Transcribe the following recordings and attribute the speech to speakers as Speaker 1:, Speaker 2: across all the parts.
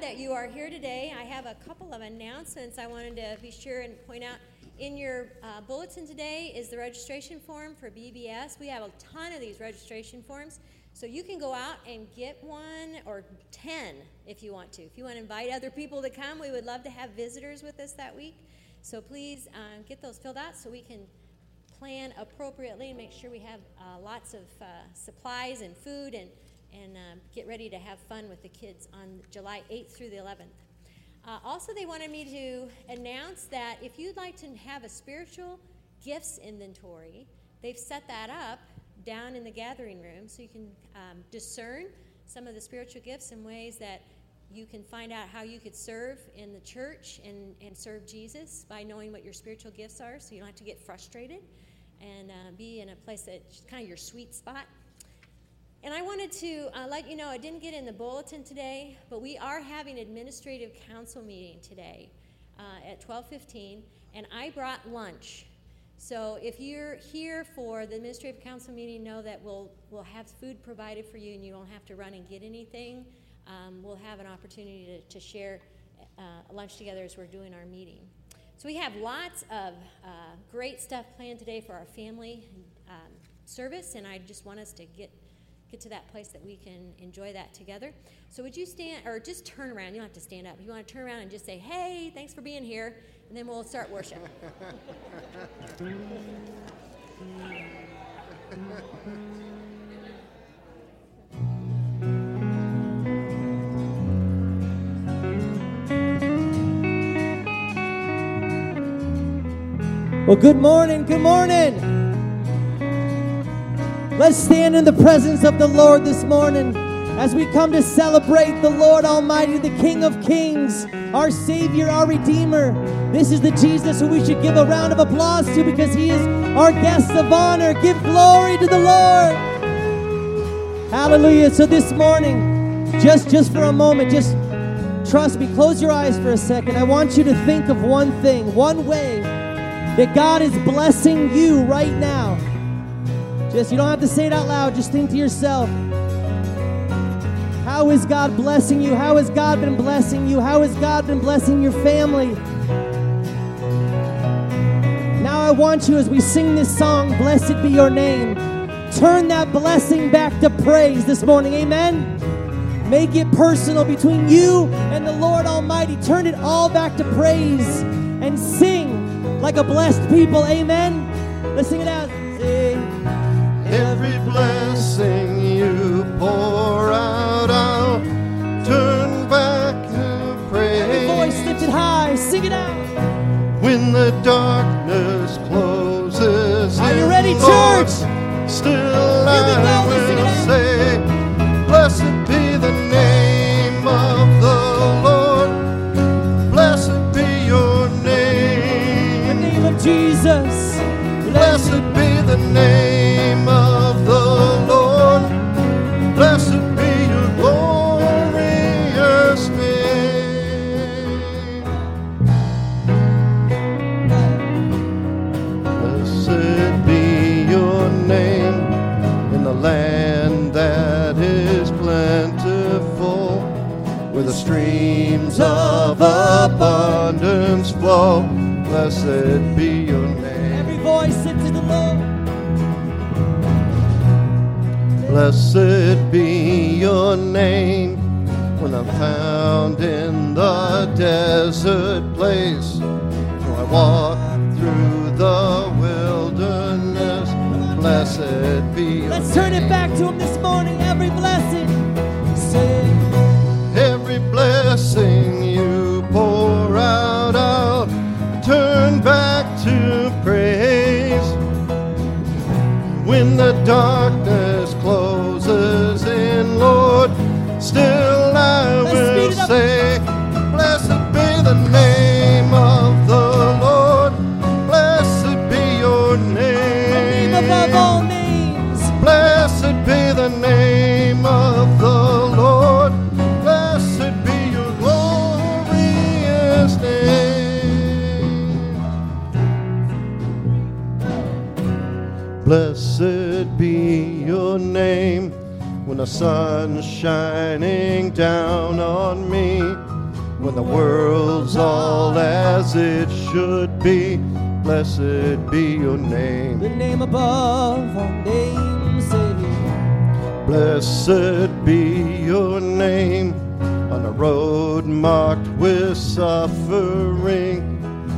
Speaker 1: That you are here today. I have a couple of announcements I wanted to be sure and point out. In your uh, bulletin today is the registration form for VBS. We have a ton of these registration forms. So you can go out and get one or 10 if you want to. If you want to invite other people to come, we would love to have visitors with us that week. So please uh, get those filled out so we can plan appropriately and make sure we have uh, lots of uh, supplies and food and, and uh, get ready to have fun with the kids on July 8th through the 11th. Uh, also, they wanted me to announce that if you'd like to have a spiritual gifts inventory, they've set that up down in the gathering room so you can um, discern some of the spiritual gifts and ways that you can find out how you could serve in the church and, and serve Jesus by knowing what your spiritual gifts are so you don't have to get frustrated and uh, be in a place that's kind of your sweet spot. And I wanted to uh, let you know, I didn't get in the bulletin today, but we are having an administrative council meeting today uh, at 12:15, and I brought lunch. So if you're here for the administrative council meeting, know that we'll we'll have food provided for you, and you won't have to run and get anything. Um, we'll have an opportunity to, to share uh, lunch together as we're doing our meeting. So we have lots of uh, great stuff planned today for our family um, service, and I just want us to get get to that place that we can enjoy that together. So, would you stand or just turn around? You don't have to stand up. You want to turn around and just say, Hey, thanks for being here, and then we'll start worship.
Speaker 2: Well, good morning, good morning. Let's stand in the presence of the Lord this morning as we come to celebrate the Lord Almighty, the King of Kings, our Savior, our Redeemer. This is the Jesus who we should give a round of applause to because He is our guest of honor. Give glory to the Lord. Hallelujah. So this morning, just just for a moment, just trust me, close your eyes for a second. I want you to think of one thing, one way that God is blessing you right now. Just, you don't have to say it out loud, just think to yourself. How is God blessing you? How has God been blessing you? How has God been blessing your family? Now I want you, as we sing this song, Blessed Be Your Name, turn that blessing back to praise this morning. Amen. Make it personal between you and the Lord Almighty. Turn it all back to praise and sing like a blessed people. Amen. Let's sing it out.
Speaker 3: Every blessing you pour out, I'll turn back to praise.
Speaker 2: Every voice lifted high, sing it out.
Speaker 3: When the darkness closes,
Speaker 2: are you ready, Lord, church?
Speaker 3: Still I Blessed be your name.
Speaker 2: Every voice into the Lord.
Speaker 3: Blessed be your name when I'm found in the desert place. So I walk through the wilderness. Blessed be
Speaker 2: Let's turn
Speaker 3: name.
Speaker 2: it back to him
Speaker 3: the sun's shining down on me, when the world's all as it should be, blessed be your name.
Speaker 2: The name above all names,
Speaker 3: Blessed be your name on a road marked with suffering.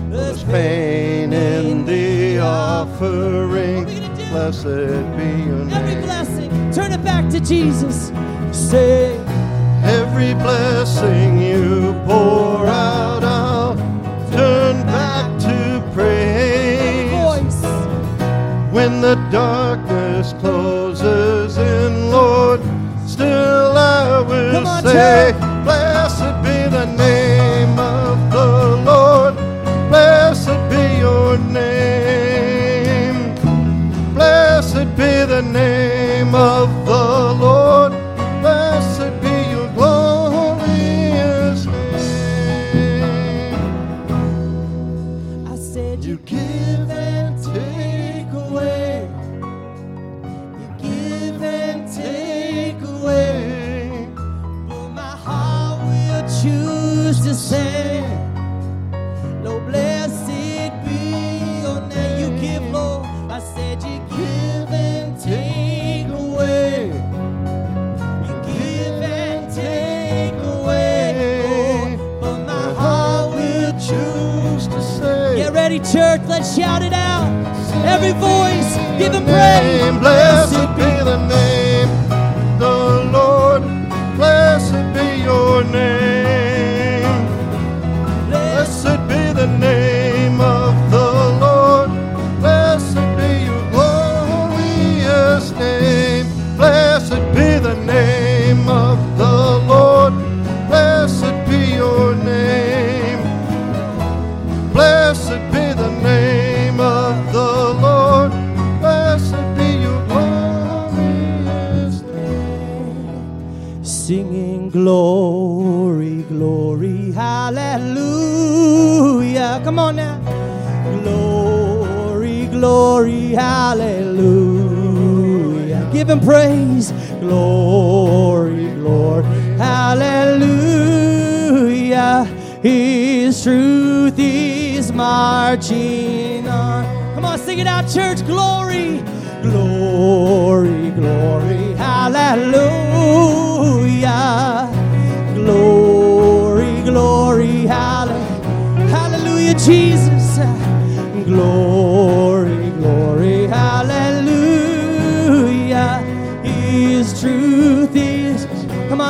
Speaker 3: There's pain in the offering. Blessed be your name
Speaker 2: back to Jesus. Say,
Speaker 3: every blessing you pour out, I'll turn back to praise.
Speaker 2: Voice.
Speaker 3: When the darkness closes in, Lord, still I will
Speaker 2: Come on,
Speaker 3: say.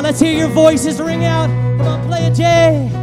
Speaker 2: on, let's hear your voices ring out. Come on, play it, Jay.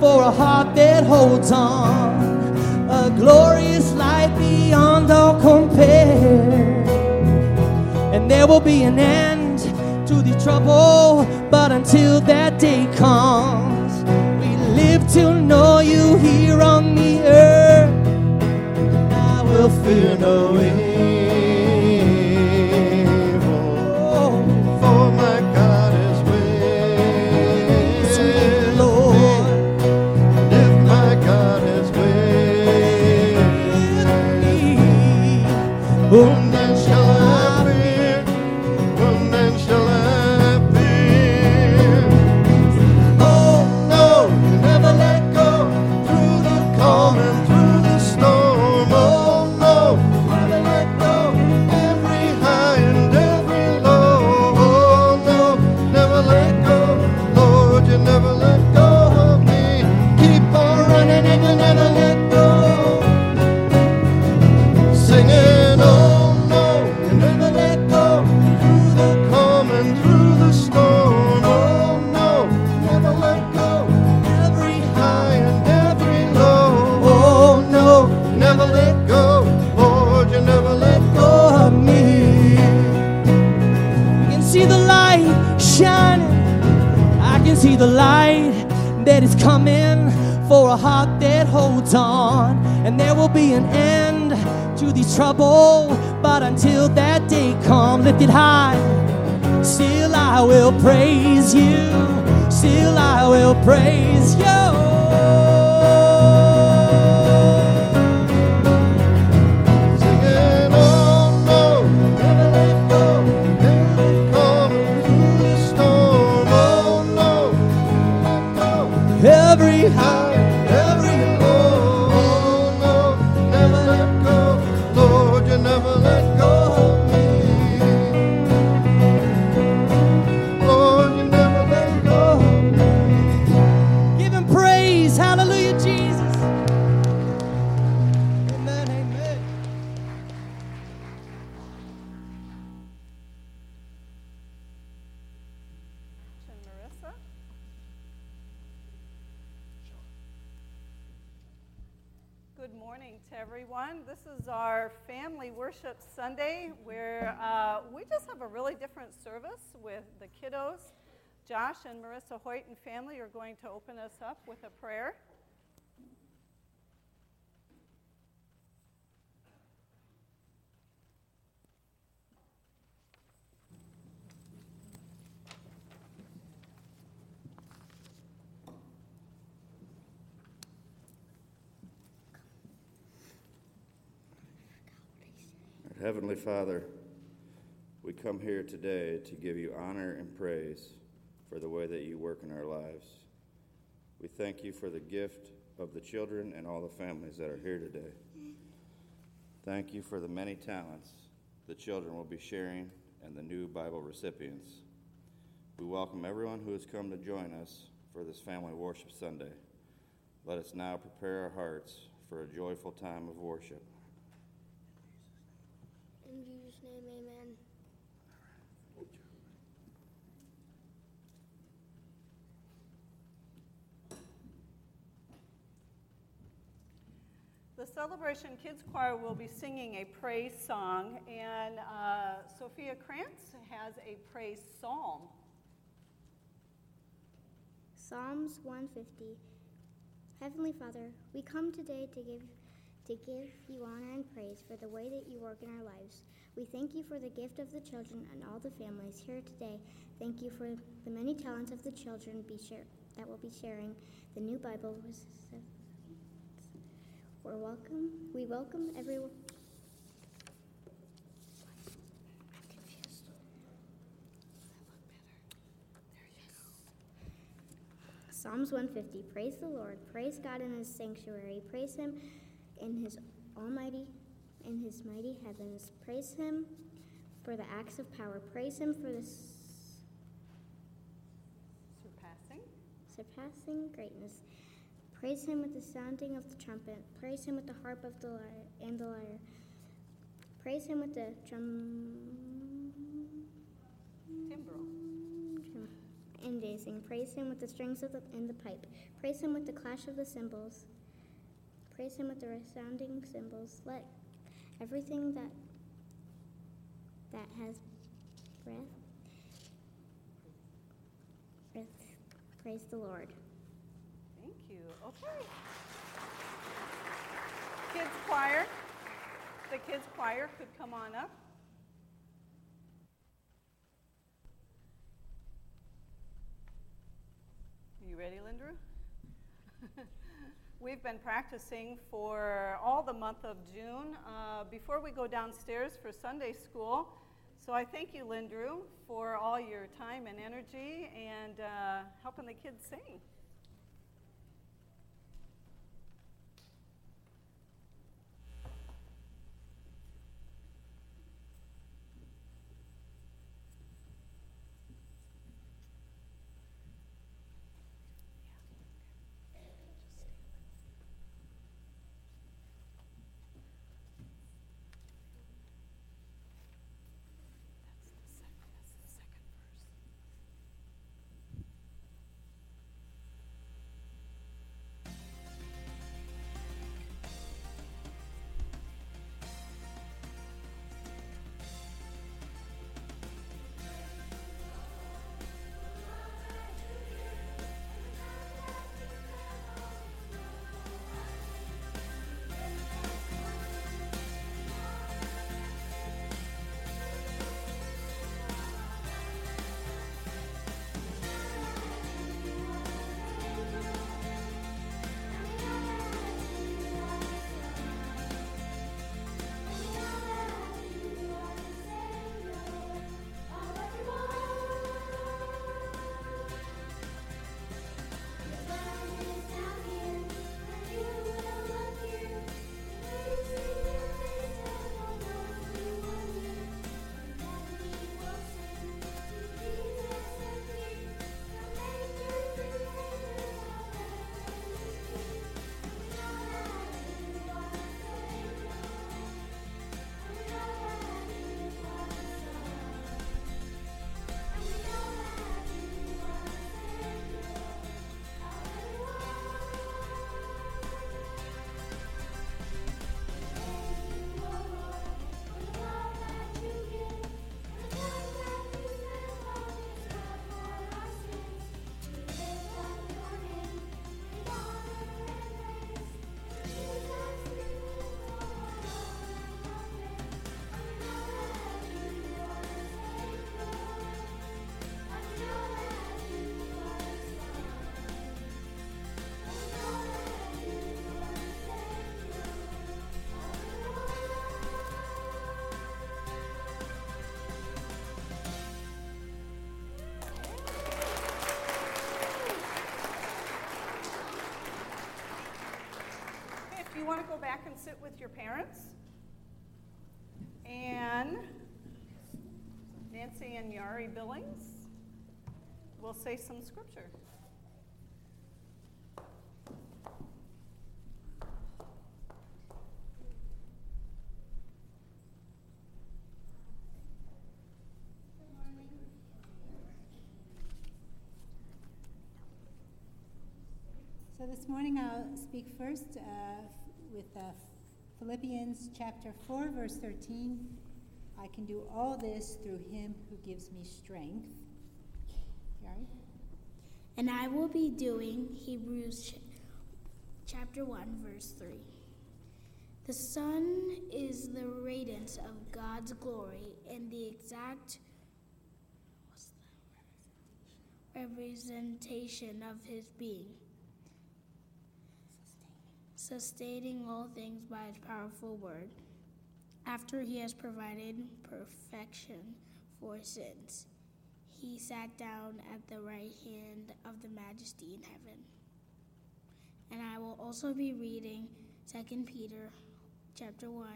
Speaker 2: Heart that holds on. A glorious light beyond all compare. And there will be an end to the trouble, but until that day comes, we live to know you here on the earth. I will fear no evil. There will be an end to the trouble. But until that day comes, lifted high, still I will praise you. Still I will praise you.
Speaker 4: Our family worship Sunday where uh, we just have a really different service with the kiddos. Josh and Marissa Hoyt and family are going to open us up with a prayer.
Speaker 5: Heavenly Father, we come here today to give you honor and praise for the way that you work in our lives. We thank you for the gift of the children and all the families that are here today. Thank you for the many talents the children will be sharing and the new Bible recipients. We welcome everyone who has come to join us for this family worship Sunday. Let us now prepare our hearts for a joyful time of worship.
Speaker 6: In Jesus' name, amen.
Speaker 4: The Celebration Kids Choir will be singing a praise song, and uh, Sophia Krantz has a praise psalm.
Speaker 6: Psalms 150. Heavenly Father, we come today to give to give you honor and praise for the way that you work in our lives. We thank you for the gift of the children and all the families here today. Thank you for the many talents of the children be share, that will be sharing the new Bible. We're welcome. We welcome everyone. Psalms 150 Praise the Lord. Praise God in his sanctuary. Praise him in his almighty in his mighty heavens. Praise him for the acts of power. Praise him for the
Speaker 4: Surpassing.
Speaker 6: surpassing greatness. Praise him with the sounding of the trumpet. Praise him with the harp of the lyre and the lyre. Praise him with the drum.
Speaker 4: Timbrel.
Speaker 6: and dancing. Praise him with the strings of the, and the pipe. Praise him with the clash of the cymbals. Praise him with the resounding cymbals. Let everything that that has breath breath praise the Lord.
Speaker 4: Thank you. Okay. Kids choir. The kids choir could come on up. Are you ready, Lindra? We've been practicing for all the month of June uh, before we go downstairs for Sunday school. So I thank you, Lindrew, for all your time and energy and uh, helping the kids sing. Back and sit with your parents, and Nancy and Yari Billings will say some scripture.
Speaker 7: So this morning I'll speak first uh, with uh, Philippians chapter 4, verse 13. I can do all this through him who gives me strength.
Speaker 8: And I will be doing Hebrews chapter 1, verse 3. The Son is the radiance of God's glory and the exact representation of his being sustaining all things by his powerful word. After he has provided perfection for sins, he sat down at the right hand of the majesty in heaven. And I will also be reading 2 Peter chapter 1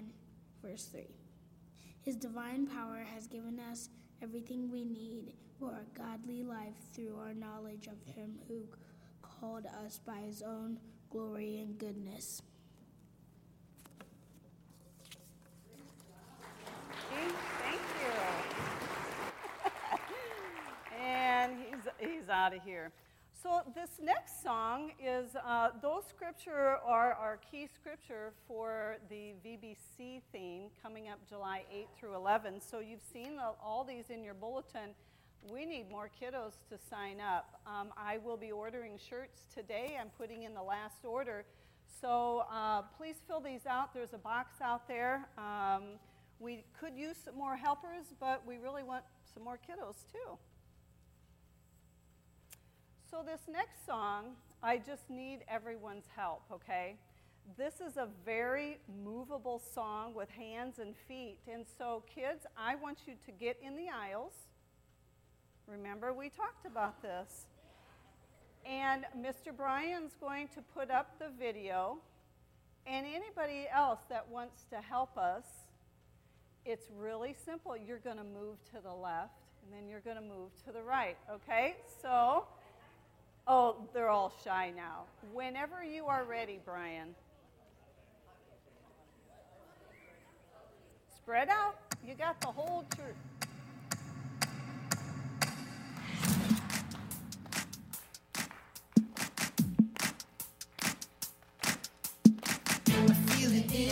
Speaker 8: verse 3. His divine power has given us everything we need for a godly life through our knowledge of him who called us by his own glory, and goodness.
Speaker 4: Thank you. and he's, he's out of here. So, this next song is uh, those scripture are our key scripture for the VBS theme coming up July 8 through 11. So, you've seen all these in your bulletin. We need more kiddos to sign up. Um, I will be ordering shirts today. I'm putting in the last order. So, uh, please fill these out. There's a box out there. Um, we could use some more helpers, but we really want some more kiddos too. So, this next song, I just need everyone's help, okay? This is a very movable song with hands and feet. And so, kids, I want you to get in the aisles. Remember, we talked about this. And Mr. Bryan's going to put up the video. And anybody else that wants to help us, it's really simple. You're going to move to the left, and then you're going to move to the right, okay? So, Oh, they're all shy now. Whenever you are ready, Bryan. Spread out. You got the whole church.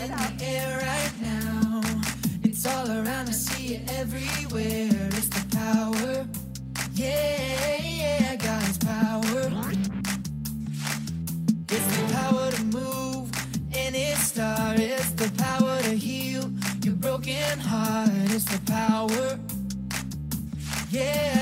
Speaker 9: In the air right now. It's all around, I see it everywhere. It's the power, yeah, yeah, God's power. It's the power to move any star. It's the power to heal your broken heart. It's the power, yeah,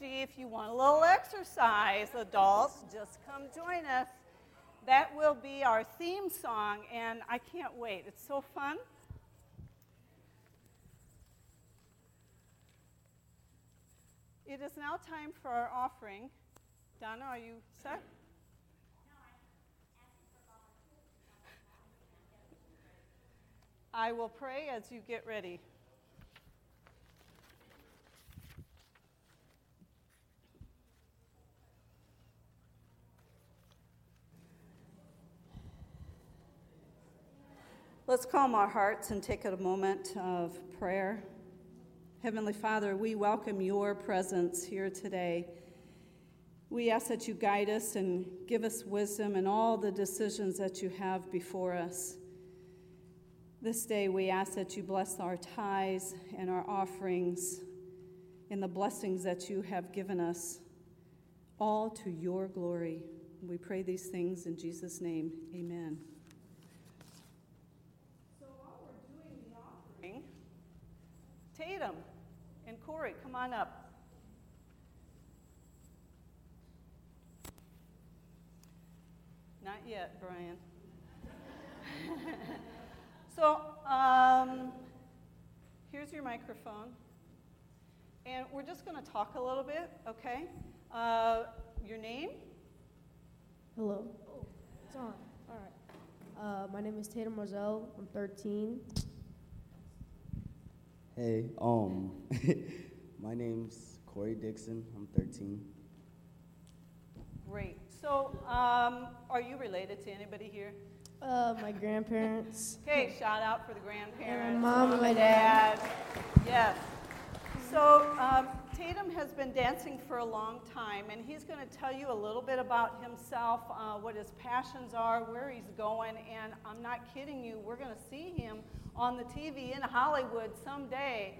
Speaker 4: energy. If you want a little exercise, adults, just come join us. That will be our theme song, and I can't wait. It's so fun. It is now time for our offering. Donna, are you set? I will pray as you get ready. Let's calm our hearts and take a moment of prayer. Heavenly Father, we welcome your presence here today. We ask that you guide us and give us wisdom in all the decisions that you have before us. This day, we ask that you bless our tithes and our offerings in the blessings that you have given us, all to your glory. We pray these things in Jesus' name. Amen. So while we're doing the offering, Tatum and Corey, come on up. Not yet, Brian. so, um, here's your microphone. And we're just going to talk a little bit, okay? Uh, your name?
Speaker 10: Hello. Oh, it's on. All right. Uh, my name is Tatum Roselle. I'm 13.
Speaker 11: Hey, um, my name's Corey Dixon. I'm 13.
Speaker 4: Great. So, um, are you related to anybody here?
Speaker 10: Uh, my grandparents.
Speaker 4: Okay, shout out for the grandparents.
Speaker 10: my mom and my dad.
Speaker 4: Yes. So, um, Tatum has been dancing for a long time, and he's going to tell you a little bit about himself, uh, what his passions are, where he's going, and I'm not kidding you, we're going to see him on the TV in Hollywood someday.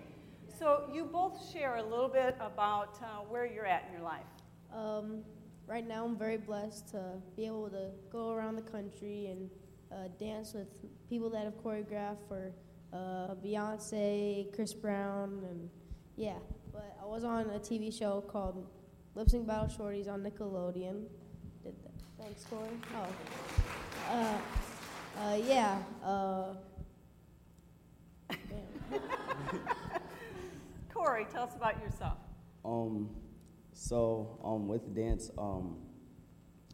Speaker 4: So, you both share a little bit about uh, where you're at in your life.
Speaker 10: Um, right now, I'm very blessed to be able to go around the country and uh, dance with people that have choreographed for uh, Beyonce, Chris Brown, and yeah. But I was on a TV show called Lip Sync Battle Shorties on Nickelodeon. Did that? Thanks, Corey. Oh. Uh, uh, yeah.
Speaker 4: Corey, tell us about yourself.
Speaker 11: Um, so um, with dance, um,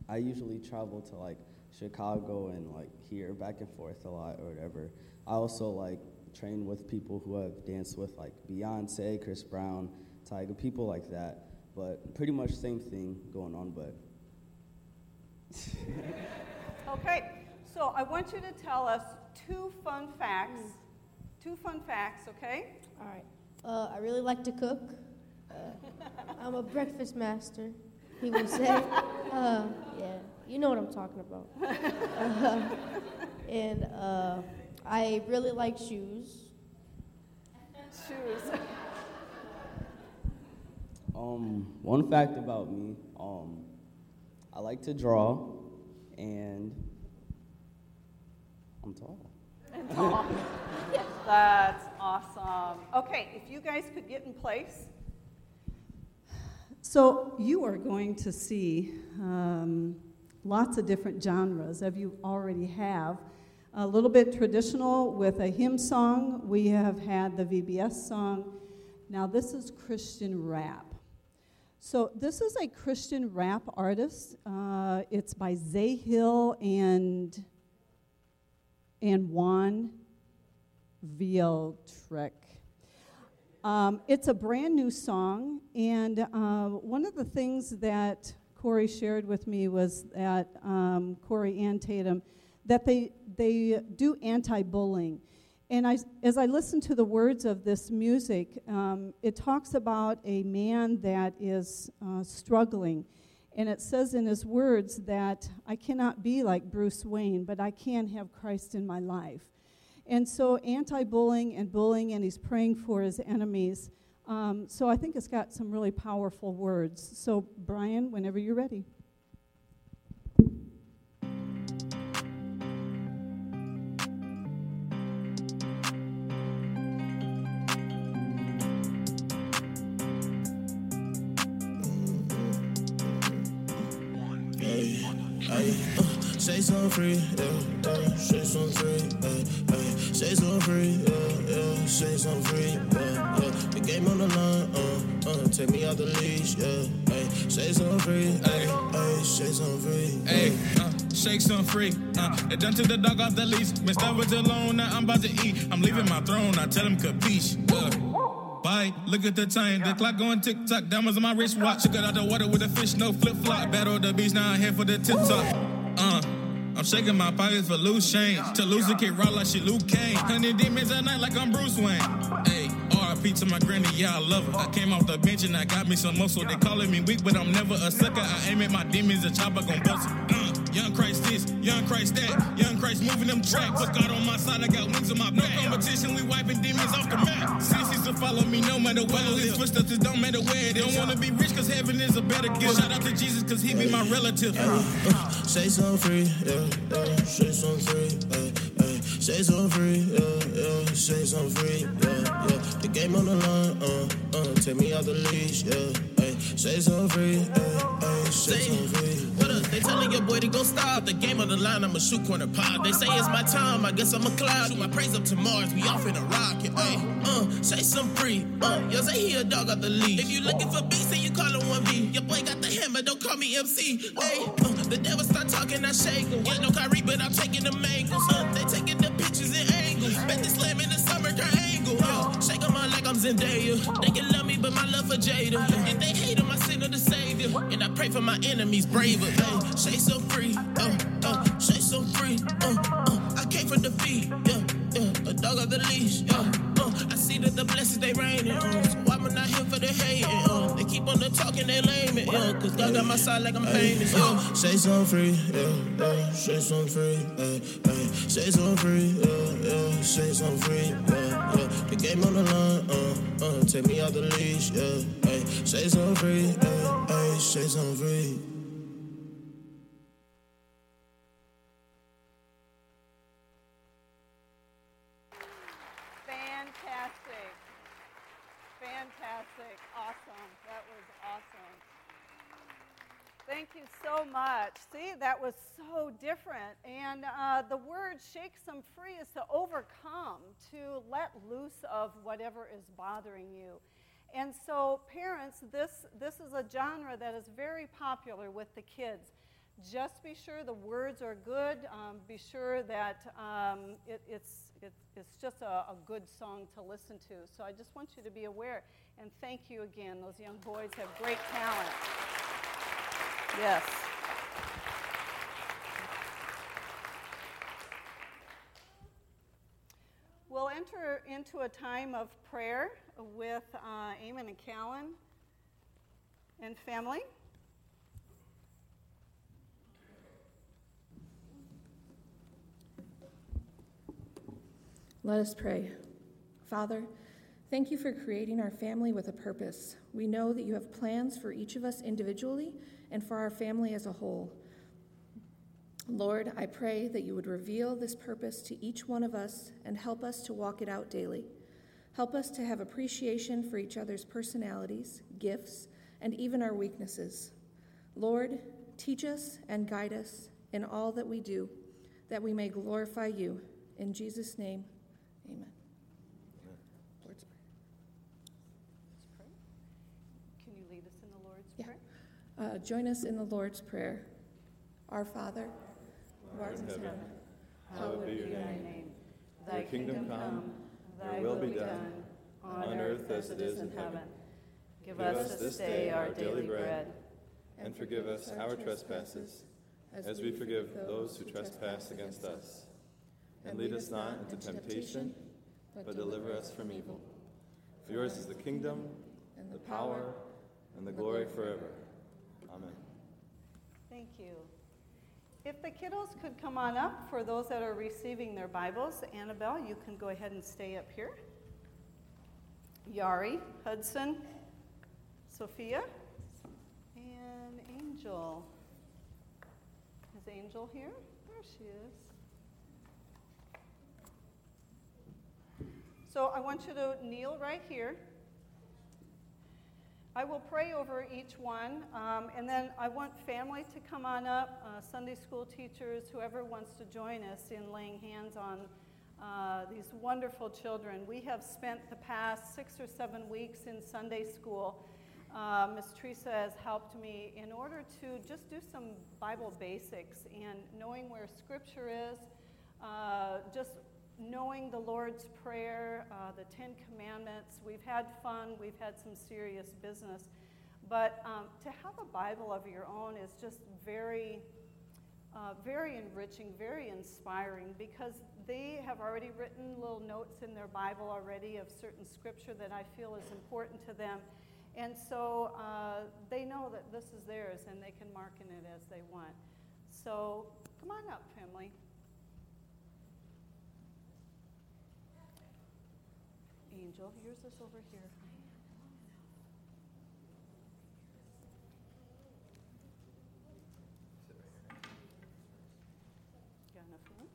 Speaker 11: I usually travel to like Chicago and like here back and forth a lot or whatever. I also like train with people who have danced with like Beyonce, Chris Brown, Tyga, people like that. But pretty much same thing going on, but.
Speaker 4: okay, so I want you to tell us two fun facts. Two fun facts, okay?
Speaker 10: All right. Uh, I really like to cook. Uh, I'm a breakfast master, he people say. Uh, yeah, you know what I'm talking about. Uh, and uh, I really like shoes.
Speaker 4: Shoes.
Speaker 11: Um, one fact about me, um, I like to draw, and I'm tall.
Speaker 4: And tall. That's awesome. Okay, if you guys could get in place. So you are going to see um, lots of different genres, as you already have. A little bit traditional with a hymn song. We have had the VBS song. Now, this is Christian rap. So, this is a Christian rap artist. Uh, it's by Zay Hill and, and Juan Vieltrick. Um, it's a brand new song, and uh, one of the things that Corey shared with me was that um, Corey and Tatum that they they do anti-bullying, and I, as I listen to the words of this music, um, it talks about a man that is uh, struggling, and it says in his words that I cannot be like Bruce Wayne, but I can have Christ in my life. And so, anti bullying and bullying, and he's praying for his enemies. Um, so, I think it's got some really powerful words. So, Brian, whenever you're ready.
Speaker 12: Something free, yeah, yeah, say something free, hey, hey, say something free, yeah, yeah, say something free, yeah, yeah. The game on the line, uh, uh, take me out the leash, yeah, hey, say something free, hey, hey, say something free,
Speaker 13: hey, uh, shake something free, uh, they done took the dog off the leash, been with alone, now I'm about to eat, I'm leaving my throne, I tell him capiche, uh. Bye. Look at the time. The clock going tick tock. Diamonds on my wrist watch. Took it out the water with a fish, no flip flop. Battle the beach. Now I'm here for the tip top. Uh. I'm shaking my pockets for loose change. To lose a kid raw like she Luke Kane. Honey demons at night like I'm Bruce Wayne. Hey, RP to my granny, yeah, I love her. I came off the bench and I got me some muscle. They calling me weak, but I'm never a sucker. I aim at my demons, a chopper gon' bust it. Young Christ this, young Christ that, young Christ moving them tracks. But God on my side, I got wings on my back. No competition, we wiping demons off the map. Sissies to follow me no matter what. His footsteps, it don't matter where it is. Don't wanna be rich, cause heaven is a better gift. Shout out to Jesus, cause he be my relative.
Speaker 12: Say something free, yeah, yeah. Say something free, yeah. Say something free, yeah, yeah. Say something free, yeah, yeah. The game on the line, uh, uh. Take me out the leash, yeah, hey. Say something free, yeah, yeah. Say something free.
Speaker 14: What up? They telling your boy to go stop. The game on the line, I'ma shoot corner pop. They say it's my time, I guess I'm a cloud. Shoot my praise up to Mars, we off in a rocket. Ay, uh, say some free. Uh, yo, say he a dog off the leash. If you looking for beats, then you call him 1B. Your boy got the hammer, don't call me MC. Hey, uh, the devil start talking, I shake him. Yeah, no Kyrie, but I'm taking the angles. Uh, they taking the angles. Bet this slam in the summer, triangle. Uh, shake 'em out like I'm Zendaya. They can love me, but my love for Jada. If they hate him, I send her the savior. And I pray for my enemies braver. Hey, say so free. Uh, uh, say so free. Uh, uh, I came for defeat. Yeah, yeah. A dog off the leash. Yeah, uh, I see that the blessings they raining. Uh, so why am I not here for the hating? Uh, they keep on the talking, they lame it. Yeah, cause God got my side like I'm famous. Yeah.
Speaker 12: Say something free, yeah, yeah. Say something free, hey, hey. Say something free, yeah, yeah. Say something free, yeah, yeah. The game on the line, uh, uh. Take me out the leash, yeah, hey. Say something free, yeah, hey. Say something free.
Speaker 4: Fantastic. Fantastic. Awesome. That was awesome. Thank you so much. See, that was so different. And uh, the word shake some free is to overcome, to let loose of whatever is bothering you. And so, parents, this, this is a genre that is very popular with the kids. Just be sure the words are good. Um, be sure that um, it, it's, it, it's just a, a good song to listen to. So I just want you to be aware. And thank you again. Those young boys have great talent. Yes. We'll enter into a time of prayer with uh, Eamon and Callan and family.
Speaker 15: Let us pray. Father, thank you for creating our family with a purpose. We know that you have plans for each of us individually and for our family as a whole. Lord, I pray that you would reveal this purpose to each one of us and help us to walk it out daily. Help us to have appreciation for each other's personalities, gifts, and even our weaknesses. Lord, teach us and guide us in all that we do, that we may glorify you. In Jesus' name, amen. Lord's Prayer.
Speaker 4: Can you lead us in the Lord's
Speaker 15: Yeah.
Speaker 4: Prayer?
Speaker 15: Uh, join us in the Lord's Prayer. Our Father, who art in heaven,
Speaker 16: hallowed be your name. Thy kingdom come, thy will be done, on earth as it is in heaven. Give us this day our daily bread, and forgive us our trespasses, as we forgive those who trespass against us. And lead us not into temptation, but deliver us from evil. For yours is the kingdom, and the power, and the glory forever. Amen.
Speaker 4: Thank you. If the kiddos could come on up for those that are receiving their Bibles, Annabelle, you can go ahead and stay up here. Yari, Hudson, Sophia, and Angel. Is Angel here? There she is. So I want you to kneel right here. I will pray over each one, um, and then I want family to come on up, uh, Sunday school teachers, whoever wants to join us in laying hands on uh, these wonderful children. We have spent the past six or seven weeks in Sunday school. Uh, Miss Teresa has helped me in order to just do some Bible basics and knowing where Scripture is, uh, just knowing the Lord's Prayer, uh, the Ten Commandments. We've had fun, we've had some serious business. But um, to have a Bible of your own is just very uh, very enriching, very inspiring because they have already written little notes in their Bible already of certain scripture that I feel is important to them. And so uh, they know that this is theirs and they can mark in it as they want. So come on up, family. Angel, yours is over here. Got enough room?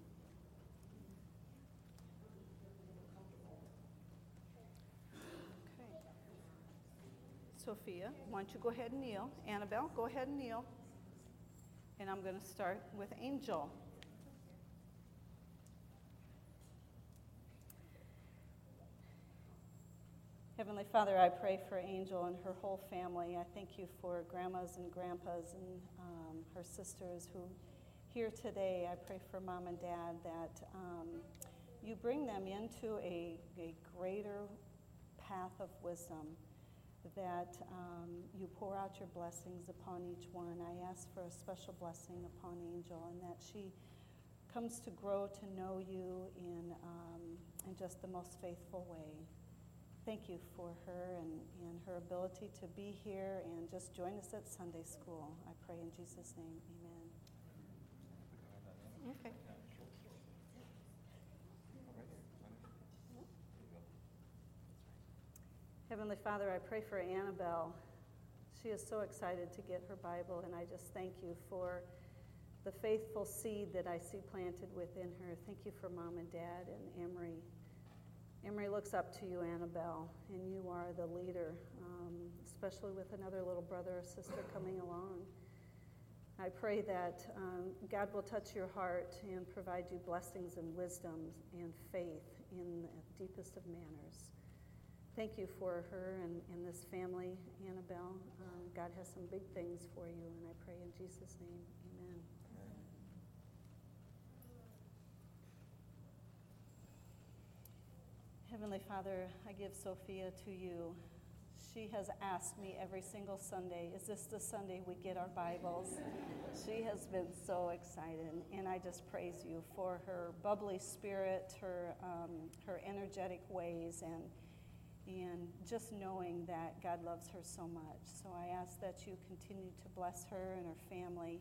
Speaker 4: Okay. Sophia, why don't you go ahead and kneel? Annabelle, go ahead and kneel. And I'm going to start with Angel. Heavenly Father, I pray for Angel and her whole family. I thank you for grandmas and grandpas and um, her sisters who here today. I pray for mom and dad that um, you bring them into a, a greater path of wisdom, that um, you pour out your blessings upon each one. I ask for a special blessing upon Angel and that she comes to grow to know you in, um, in just the most faithful way thank you for her and, and her ability to be here and just join us at Sunday school. I pray in Jesus' name, amen. Okay. Heavenly Father, I pray for Annabelle. She is so excited to get her Bible, and I just thank you for the faithful seed that I see planted within her. Thank you for mom and dad and Emery. Emery looks up to you, Annabelle, and you are the leader, um, especially with another little brother or sister coming along. I pray that um, God will touch your heart and provide you blessings and wisdom and faith in the deepest of manners. Thank you for her and, and this family, Annabelle. Um, God has some big things for you, and I pray in Jesus' name, amen. Heavenly Father, I give Sophia to you. She has asked me every single Sunday, is this the Sunday we get our Bibles? She has been so excited, and I just praise you for her bubbly spirit, her, um, her energetic ways, and, and just knowing that God loves her so much. So I ask that you continue to bless her and her family,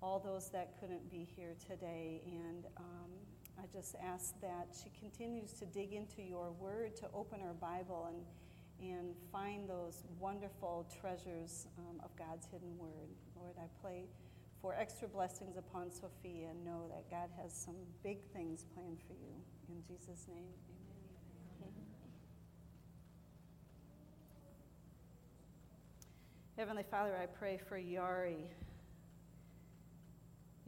Speaker 4: all those that couldn't be here today, and um, I just ask that she continues to dig into your word, to open her Bible and, and find those wonderful treasures um, of God's hidden word. Lord, I pray for extra blessings upon Sophia and know that God has some big things planned for you. In Jesus' name, amen. Heavenly Father, I pray for Yari.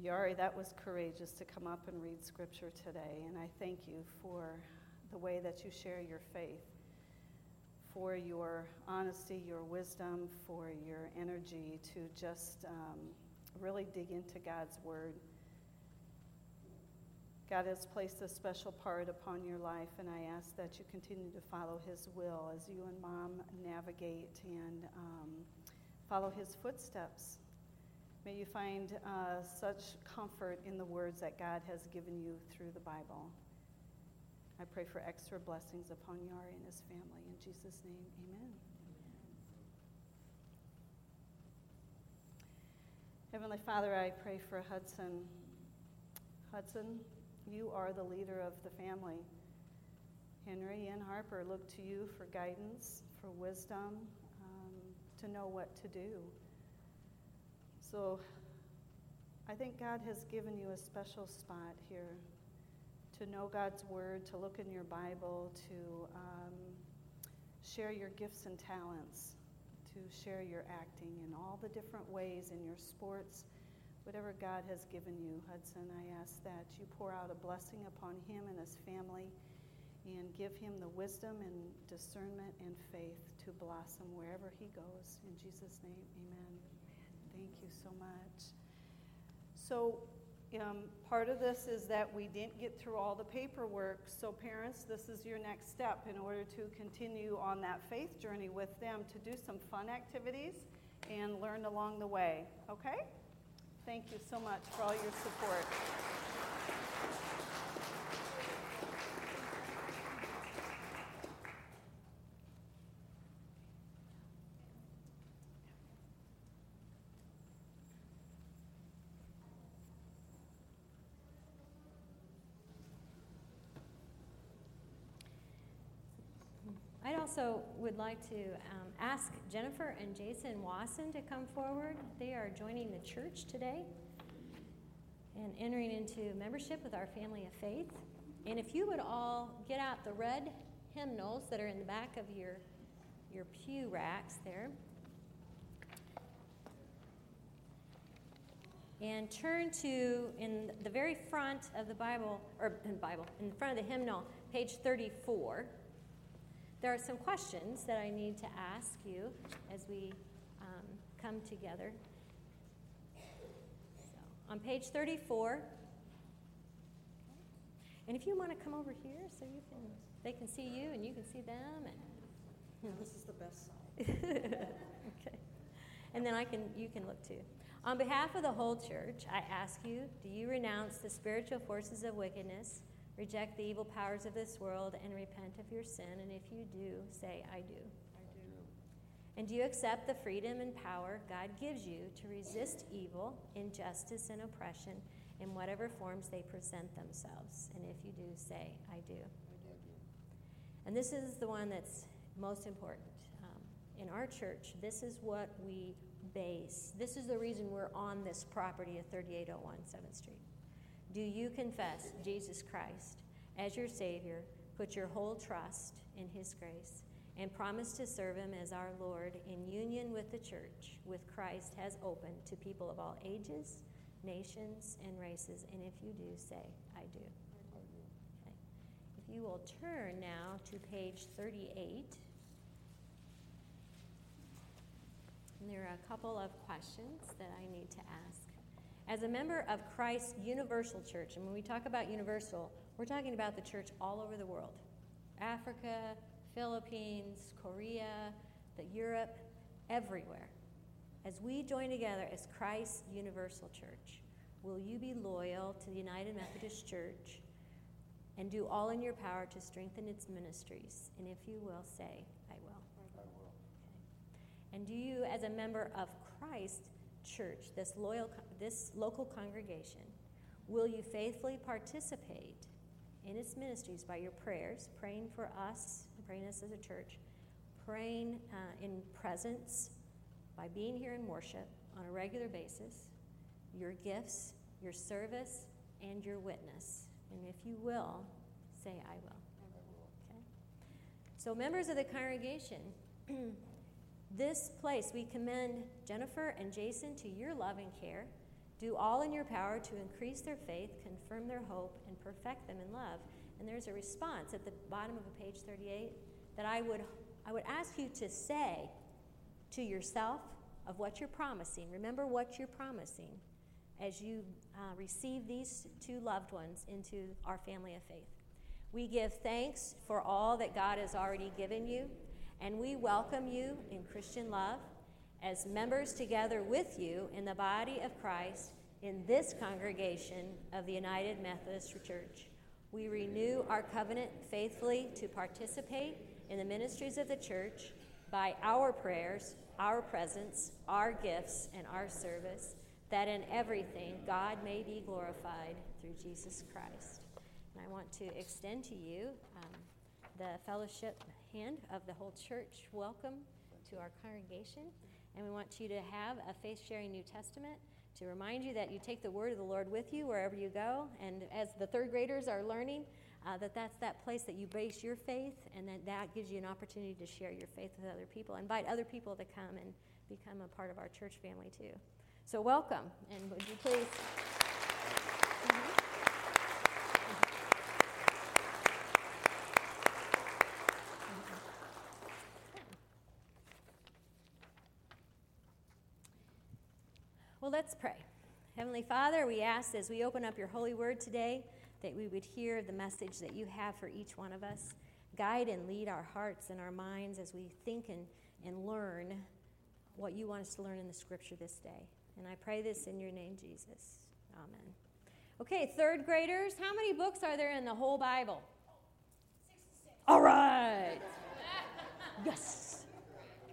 Speaker 4: Yari, that was courageous to come up and read scripture today, and I thank you for the way that you share your faith, for your honesty, your wisdom, for your energy to just um, really dig into God's Word. God has placed a special part upon your life, and I ask that you continue to follow His will as you and Mom navigate and um, follow His footsteps. May you find uh, such comfort in the words that God has given you through the Bible. I pray for extra blessings upon Yari and his family. In Jesus' name, amen. Heavenly Father, I pray for Hudson. Hudson, you are the leader of the family. Henry and Harper look to you for guidance, for wisdom, um, to know what to do. So I think God has given you a special spot here to know God's Word, to look in your Bible, to um, share your gifts and talents, to share your acting in all the different ways in your sports, whatever God has given you. Hudson, I ask that you pour out a blessing upon him and his family and give him the wisdom and discernment and faith to blossom wherever he goes. In Jesus' name, amen. Thank you so much. So, um, part of this is that we didn't get through all the paperwork. So, parents, this is your next step in order to continue on that faith journey with them to do some fun activities and learn along the way. Okay? Thank you so much for all your support.
Speaker 1: Also would like to um, ask Jennifer and Jason Wasson to come forward. They are joining the church today and entering into membership with our family of faith. And if you would all get out the red hymnals that are in the back of your, your pew racks there. And turn to, in the very front of the Bible, or in Bible, in front of the hymnal, page 34. There are some questions that I need to ask you as we um, come together. So, on page 34, and if you want to come over here so you can, they can see you and you can see them. And,
Speaker 17: you know. This is the best side.
Speaker 1: okay. And then I can, you can look too. On behalf of the whole church, I ask you, do you renounce the spiritual forces of wickedness? Reject the evil powers of this world and repent of your sin. And if you do, say, I do.
Speaker 17: I do.
Speaker 1: And do you accept the freedom and power God gives you to resist evil, injustice, and oppression in whatever forms they present themselves? And if you do, say, I do.
Speaker 17: I do.
Speaker 1: And this is the one that's most important. Um, in our church, this is what we base. This is the reason we're on this property at 3801 7th Street. Do you confess Jesus Christ as your Savior, put your whole trust in His grace, and promise to serve Him as our Lord in union with the church, with Christ has opened to people of all ages, nations, and races? And if you do, say, I do. Okay. If you will turn now to page 38. And there are a couple of questions that I need to ask. As a member of Christ's Universal Church, and when we talk about universal, we're talking about the church all over the world Africa, Philippines, Korea, the Europe, everywhere. As we join together as Christ's Universal Church, will you be loyal to the United Methodist Church and do all in your power to strengthen its ministries? And if you will, say, I will.
Speaker 17: I will.
Speaker 1: Okay. And do you, as a member of Christ Church, this, loyal, this local congregation, will you faithfully participate in its ministries by your prayers, praying for us, praying us as a church, praying uh, in presence by being here in worship on a regular basis, your gifts, your service, and your witness? And if you will, say, I will. Okay? So, members of the congregation, this place, we commend Jennifer and Jason to your loving care. Do all in your power to increase their faith, confirm their hope, and perfect them in love. And there's a response at the bottom of page 38 that I would, I would ask you to say to yourself of what you're promising. Remember what you're promising as you uh, receive these two loved ones into our family of faith. We give thanks for all that God has already given you, and we welcome you in Christian love as members together with you in the body of Christ in this congregation of the United Methodist Church. We renew our covenant faithfully to participate in the ministries of the church by our prayers, our presence, our gifts, and our service, that in everything God may be glorified through Jesus Christ. And I want to extend to you um, the fellowship hand of the whole church. Welcome to our congregation. And we want you to have a faith sharing New Testament to remind you that you take the word of the Lord with you wherever you go. And as the third graders are learning, uh, that that's that place that you base your faith, and that that gives you an opportunity to share your faith with other people. Invite other people to come and become a part of our church family too. So, welcome, and would you please? Well, let's pray. Heavenly Father, we ask as we open up your holy word today that we would hear the message that you have for each one of us. Guide and lead our hearts and our minds as we think and, and learn what you want us to learn in the scripture this day. And I pray this in your name, Jesus. Amen. Okay, third graders, how many books are there in the whole Bible? 66. All right. yes.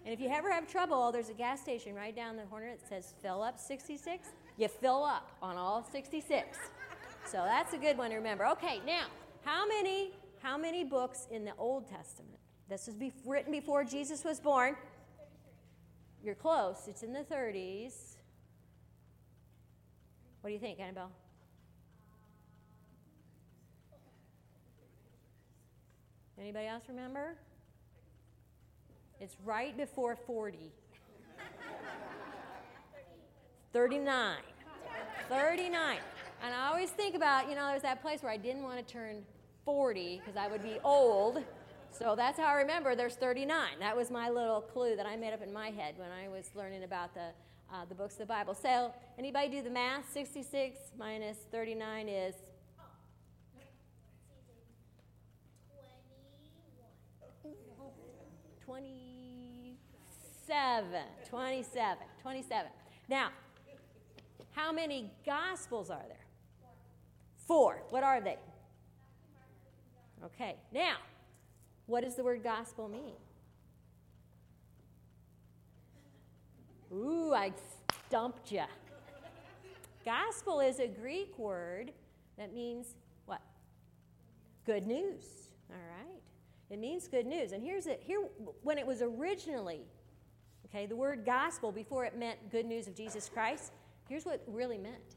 Speaker 1: And if you ever have trouble, there's a gas station right down the corner that says fill up 66. You fill up on all 66. So that's a good one to remember. Okay, now, how many how many books in the Old Testament? This was be- written before Jesus was born. You're close. It's in the 30s. What do you think, Annabelle? Anybody else remember? It's right before 40. 39. 39. And I always think about, you know, there's that place where I didn't want to turn 40 because I would be old. So that's how I remember there's 39. That was my little clue that I made up in my head when I was learning about the, uh, the books of the Bible. So, anybody do the math? 66 minus 39 is 27. 27. 27. Now, how many gospels are there? Four. What are they? Okay. Now, what does the word gospel mean? Ooh, I stumped you. Gospel is a Greek word that means what? Good news. All right. It means good news. And here's it. Here, when it was originally, okay, the word gospel before it meant good news of Jesus Christ. Here's what it really meant.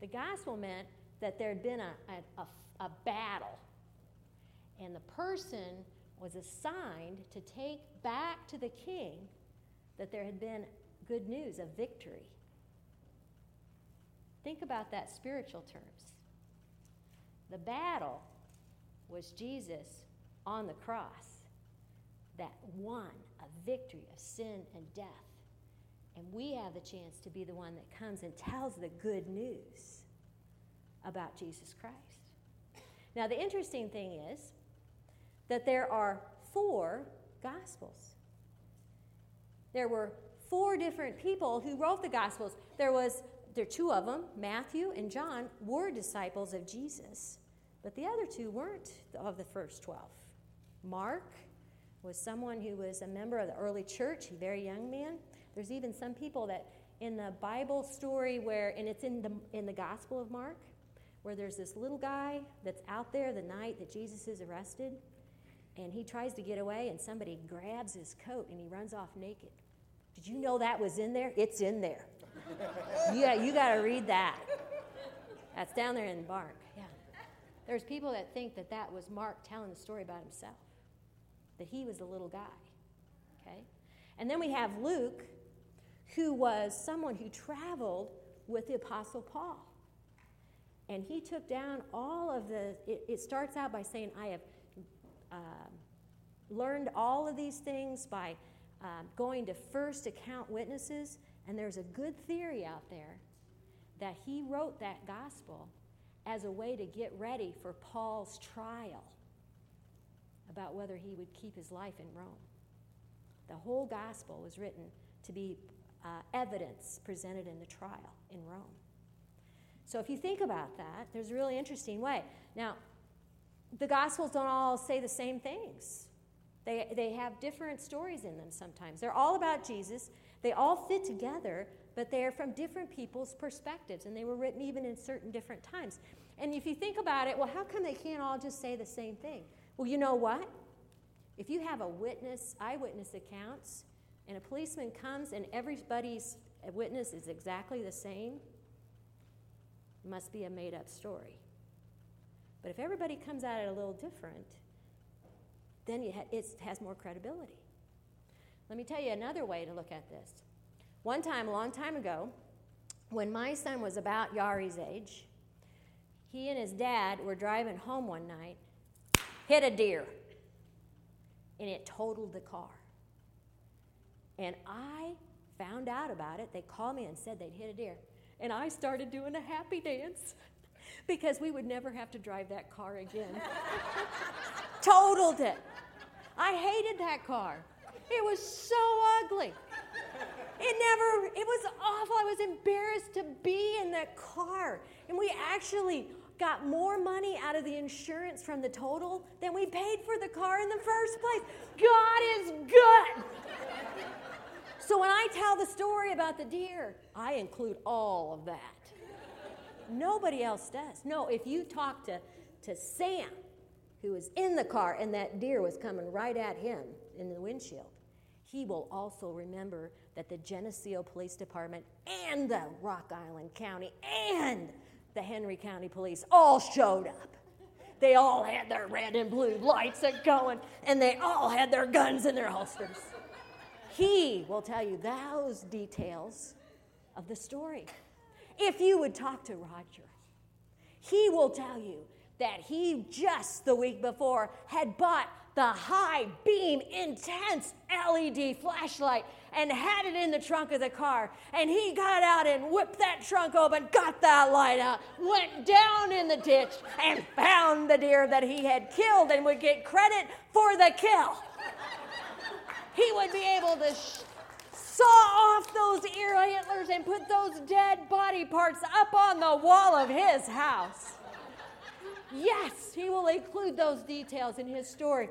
Speaker 1: The gospel meant that there had been a, a, a, a battle, and the person was assigned to take back to the king that there had been good news of victory. Think about that spiritual terms. The battle was Jesus on the cross that won a victory of sin and death. And we have the chance to be the one that comes and tells the good news about Jesus Christ. Now, the interesting thing is that there are four Gospels. There were four different people who wrote the Gospels. There was there are two of them, Matthew and John, were disciples of Jesus, but the other two weren't of the first 12. Mark was someone who was a member of the early church, a very young man. There's even some people that in the Bible story where, and it's in the, in the Gospel of Mark, where there's this little guy that's out there the night that Jesus is arrested, and he tries to get away, and somebody grabs his coat and he runs off naked. Did you know that was in there? It's in there. yeah, you got to read that. That's down there in Mark. Yeah. There's people that think that that was Mark telling the story about himself, that he was a little guy. Okay? And then we have Luke, who was someone who traveled with the Apostle Paul. And he took down all of the, it, it starts out by saying, I have uh, learned all of these things by uh, going to first account witnesses. And there's a good theory out there that he wrote that gospel as a way to get ready for Paul's trial about whether he would keep his life in Rome. The whole gospel was written to be uh, evidence presented in the trial in Rome. So if you think about that, there's a really interesting way. Now, the gospels don't all say the same things. They, they have different stories in them sometimes. They're all about Jesus. They all fit together, but they're from different people's perspectives, and they were written even in certain different times. And if you think about it, well, how come they can't all just say the same thing? Well, you know what? If you have a witness, eyewitness accounts, and a policeman comes and everybody's witness is exactly the same, it must be a made up story. But if everybody comes at it a little different, then it has more credibility. Let me tell you another way to look at this. One time, a long time ago, when my son was about Yari's age, he and his dad were driving home one night, hit a deer, and it totaled the car. And I found out about it. They called me and said they'd hit a deer. And I started doing a happy dance because we would never have to drive that car again. Totaled it. I hated that car. It was so ugly. It never, it was awful. I was embarrassed to be in that car. And we actually got more money out of the insurance from the total than we paid for the car in the first place. God is good. So when I tell the story about the deer, I include all of that. Nobody else does. No, if you talk to, to Sam, who was in the car and that deer was coming right at him in the windshield, he will also remember that the Geneseo Police Department and the Rock Island County and the Henry County Police all showed up. They all had their red and blue lights going, and they all had their guns in their holsters. He will tell you those details of the story. If you would talk to Roger, he will tell you that he just the week before had bought the high beam intense LED flashlight and had it in the trunk of the car. And he got out and whipped that trunk open, got that light out, went down in the ditch, and found the deer that he had killed and would get credit for the kill. He would be able to sh- saw off those ear antlers and put those dead body parts up on the wall of his house. Yes, he will include those details in his story.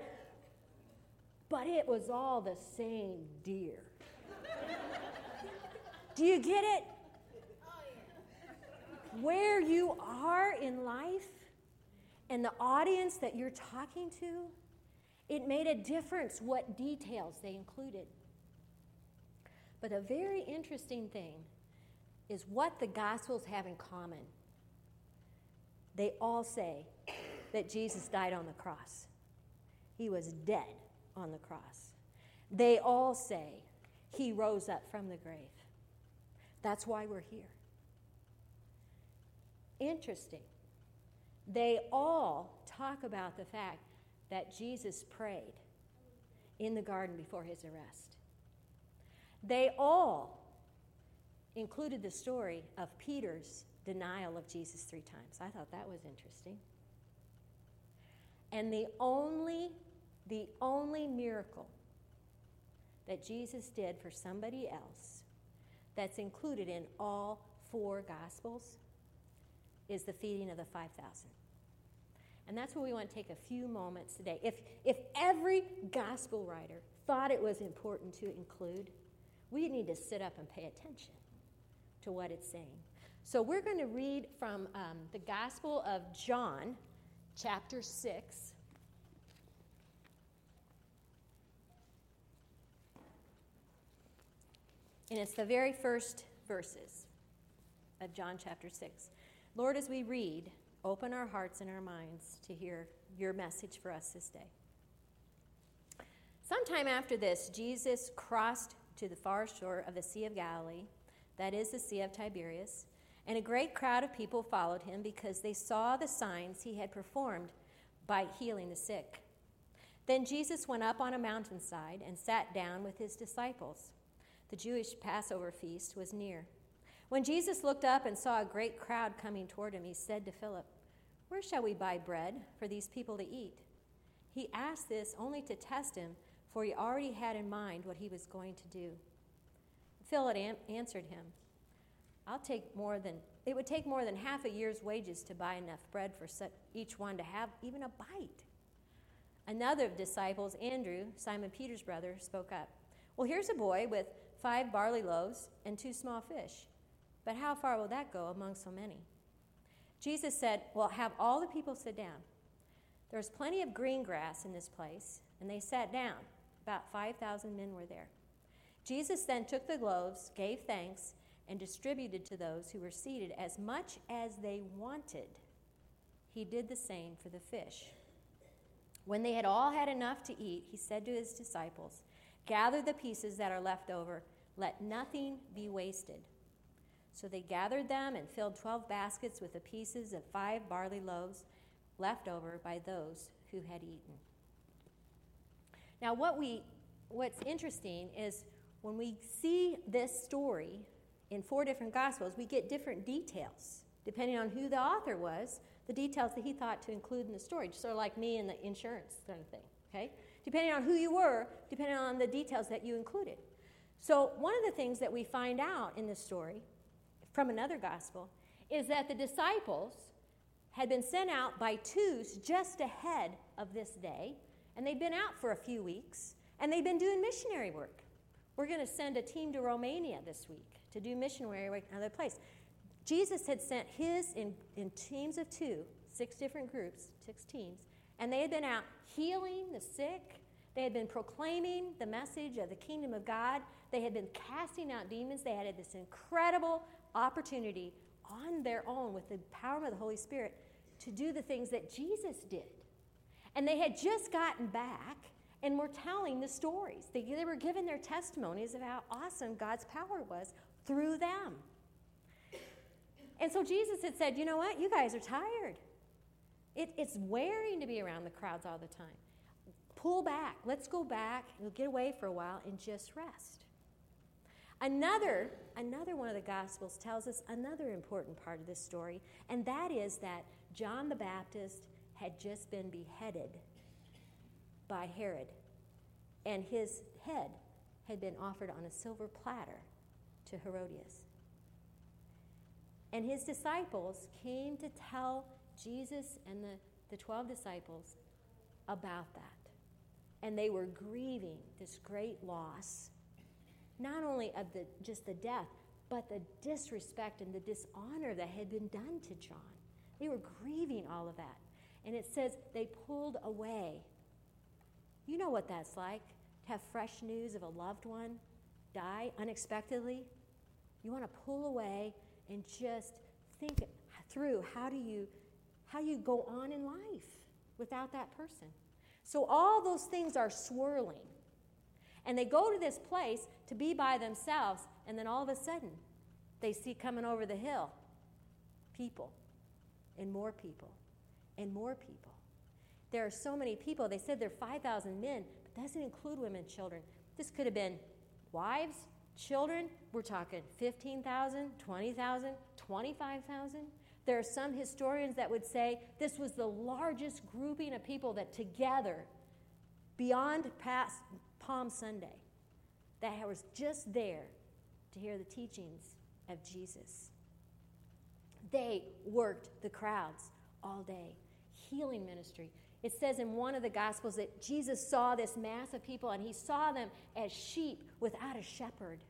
Speaker 1: But it was all the same deer. Do you get it? Where you are in life and the audience that you're talking to, it made a difference what details they included. But a very interesting thing is what the Gospels have in common. They all say that Jesus died on the cross, he was dead on the cross. They all say he rose up from the grave. That's why we're here. Interesting. They all talk about the fact that Jesus prayed in the garden before his arrest. They all included the story of Peter's denial of Jesus three times. I thought that was interesting. And the only the only miracle that Jesus did for somebody else that's included in all four gospels is the feeding of the 5,000. And that's what we want to take a few moments today. If, if every gospel writer thought it was important to include, we need to sit up and pay attention to what it's saying. So we're going to read from um, the Gospel of John, chapter 6. And it's the very first verses of John chapter 6. Lord, as we read, open our hearts and our minds to hear your message for us this day. Sometime after this, Jesus crossed to the far shore of the Sea of Galilee, that is the Sea of Tiberias, and a great crowd of people followed him because they saw the signs he had performed by healing the sick. Then Jesus went up on a mountainside and sat down with his disciples. The Jewish Passover feast was near. When Jesus looked up and saw a great crowd coming toward him, he said to Philip, Where shall we buy bread for these people to eat? He asked this only to test him, for he already had in mind what he was going to do. Philip answered him, I'll take more than it would take more than half a year's wages to buy enough bread for each one to have even a bite. Another of the disciples, Andrew, Simon Peter's brother, spoke up. Well, here's a boy with five barley loaves and two small fish. But how far will that go among so many? Jesus said, Well, have all the people sit down. There's plenty of green grass in this place, and they sat down. About 5,000 men were there. Jesus then took the loaves, gave thanks, and distributed to those who were seated as much as they wanted. He did the same for the fish. When they had all had enough to eat, he said to his disciples, Gather the pieces that are left over, let nothing be wasted. So they gathered them and filled 12 baskets with the pieces of five barley loaves left over by those who had eaten. Now, what we, what's interesting is when we see this story in four different gospels, we get different details depending on who the author was, the details that he thought to include in the story, sort of like me and the insurance kind of thing. Okay, depending on who you were, depending on the details that you included. So, one of the things that we find out in this story from another gospel is that the disciples had been sent out by twos just ahead of this day, and they'd been out for a few weeks, and they'd been doing missionary work. We're going to send a team to Romania this week to do missionary work in another place. Jesus had sent his in, in teams of two, six different groups, six teams, and they had been out healing the sick. They had been proclaiming the message of the kingdom of God. They had been casting out demons. They had this incredible opportunity on their own with the power of the Holy Spirit to do the things that Jesus did. And they had just gotten back and were telling the stories. They, they were giving their testimonies of how awesome God's power was through them. And so Jesus had said, You know what? You guys are tired. It, it's wearing to be around the crowds all the time. Pull back. Let's go back. We'll get away for a while and just rest. Another, another one of the Gospels tells us another important part of this story, and that is that John the Baptist had just been beheaded by Herod, and his head had been offered on a silver platter to Herodias. And his disciples came to tell Jesus and the, the 12 disciples about that. And they were grieving this great loss, not only of the, just the death, but the disrespect and the dishonor that had been done to John. They were grieving all of that. And it says they pulled away. You know what that's like to have fresh news of a loved one die unexpectedly. You want to pull away and just think through how do you how you go on in life without that person. So all those things are swirling. And they go to this place to be by themselves, and then all of a sudden, they see coming over the hill people, and more people, and more people. There are so many people. They said there are 5,000 men, but that doesn't include women and children. This could have been wives, children. We're talking 15,000, 20,000, 25,000. There are some historians that would say this was the largest grouping of people that together, beyond past Palm Sunday, that was just there to hear the teachings of Jesus. They worked the crowds all day, healing ministry. It says in one of the Gospels that Jesus saw this mass of people and he saw them as sheep without a shepherd.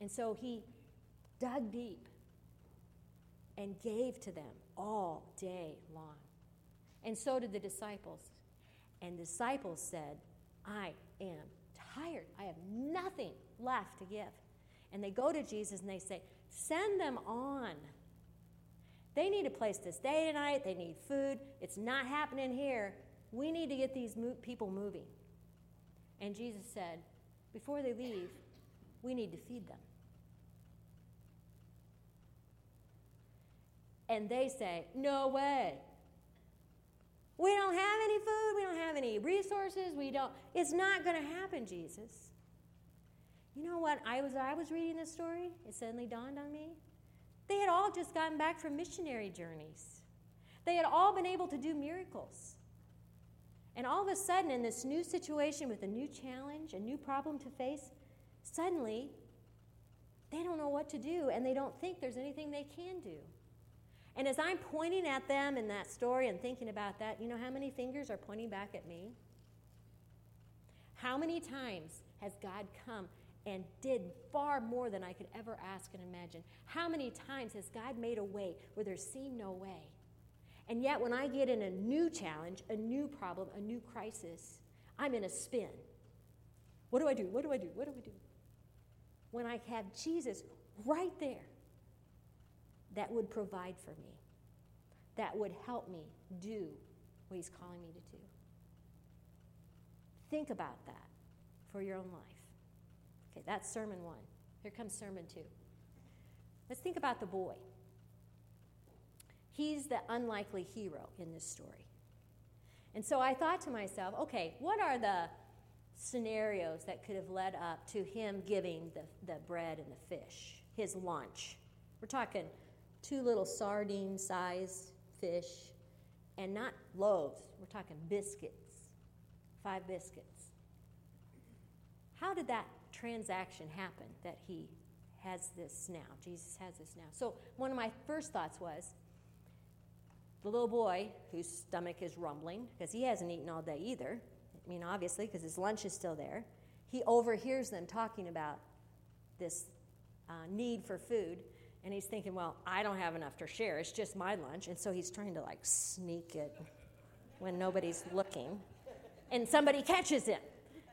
Speaker 1: And so he dug deep and gave to them all day long. And so did the disciples. And the disciples said, I am tired. I have nothing left to give. And they go to Jesus and they say, Send them on. They need a place to stay tonight. They need food. It's not happening here. We need to get these mo- people moving. And Jesus said, Before they leave, we need to feed them. And they say, No way. We don't have any food. We don't have any resources. We don't. It's not going to happen, Jesus. You know what? I was I was reading this story. It suddenly dawned on me. They had all just gotten back from missionary journeys. They had all been able to do miracles. And all of a sudden, in this new situation with a new challenge, a new problem to face, suddenly they don't know what to do and they don't think there's anything they can do. And as I'm pointing at them in that story and thinking about that, you know how many fingers are pointing back at me? How many times has God come and did far more than I could ever ask and imagine? How many times has God made a way where there seemed no way? And yet, when I get in a new challenge, a new problem, a new crisis, I'm in a spin. What do I do? What do I do? What do I do? When I have Jesus right there that would provide for me, that would help me do what He's calling me to do. Think about that for your own life. Okay, that's sermon one. Here comes sermon two. Let's think about the boy. He's the unlikely hero in this story. And so I thought to myself, okay, what are the scenarios that could have led up to him giving the, the bread and the fish, his lunch? We're talking two little sardine sized fish, and not loaves, we're talking biscuits, five biscuits. How did that transaction happen that he has this now. Jesus has this now. So one of my first thoughts was the little boy whose stomach is rumbling because he hasn't eaten all day either. I mean, obviously, because his lunch is still there. He overhears them talking about this uh, need for food, and he's thinking, well, I don't have enough to share. It's just my lunch. And so he's trying to like sneak it when nobody's looking. And somebody catches him.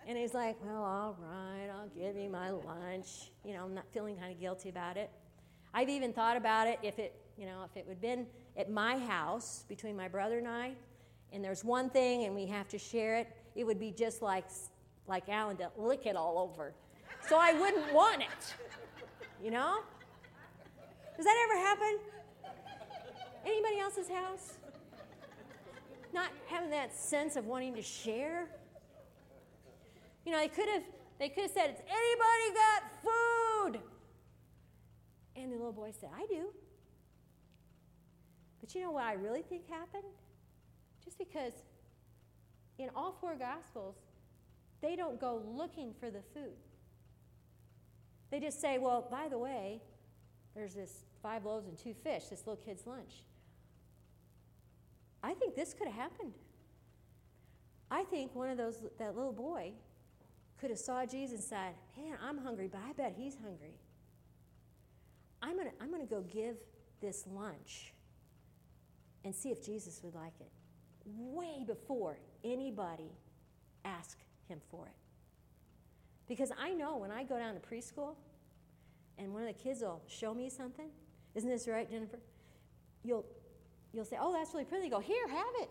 Speaker 1: And he's like, well, all right, I'll give you my lunch. You know, I'm not feeling kind of guilty about it. I've even thought about it if it, you know, if it would have been at my house between my brother and I, and there's one thing and we have to share it, it would be just like, like Alan to lick it all over. So I wouldn't want it. You know? Does that ever happen? Anybody else's house? Not having that sense of wanting to share? You know, they could have they could have said, "Has anybody got food?" And the little boy said, "I do." But you know what I really think happened? Just because in all four gospels, they don't go looking for the food. They just say, "Well, by the way, there's this five loaves and two fish, this little kid's lunch." I think this could have happened. I think one of those that little boy could have saw Jesus and said, Man, I'm hungry, but I bet he's hungry. I'm going to I'm going to go give this lunch and see if Jesus would like it way before anybody asked him for it. Because I know when I go down to preschool and one of the kids will show me something, isn't this right, Jennifer? You'll, you'll say, Oh, that's really pretty. They go, Here, have it.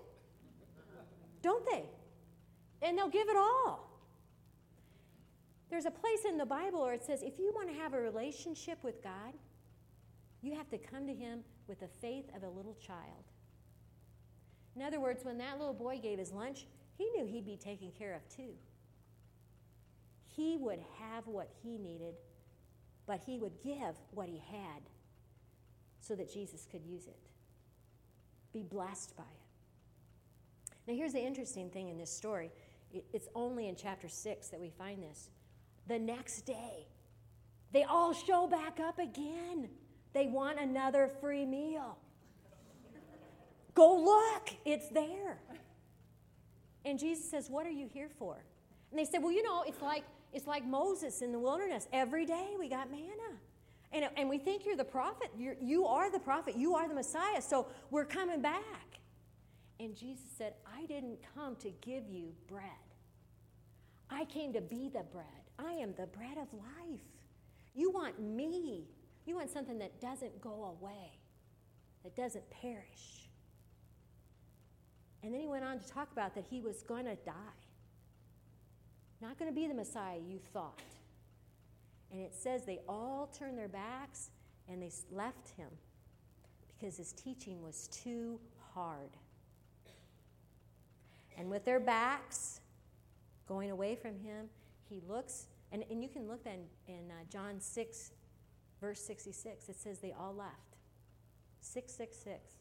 Speaker 1: Don't they? And they'll give it all. There's a place in the Bible where it says if you want to have a relationship with God, you have to come to Him with the faith of a little child. In other words, when that little boy gave his lunch, he knew he'd be taken care of too. He would have what he needed, but he would give what he had so that Jesus could use it. Be blessed by it. Now, here's the interesting thing in this story it's only in chapter 6 that we find this the next day. They all show back up again. They want another free meal. Go look, it's there. And Jesus says, What are you here for? And they said, Well, you know, it's like it's like Moses in the wilderness. Every day we got manna. And, and we think you're the prophet. You're, you are the prophet. You are the Messiah. So we're coming back. And Jesus said, I didn't come to give you bread. I came to be the bread. I am the bread of life. You want me. You want something that doesn't go away, that doesn't perish. And then he went on to talk about that he was going to die. Not going to be the Messiah you thought. And it says they all turned their backs and they left him because his teaching was too hard. And with their backs going away from him, he looks, and, and you can look then in uh, John 6, verse 66. It says they all left. 666.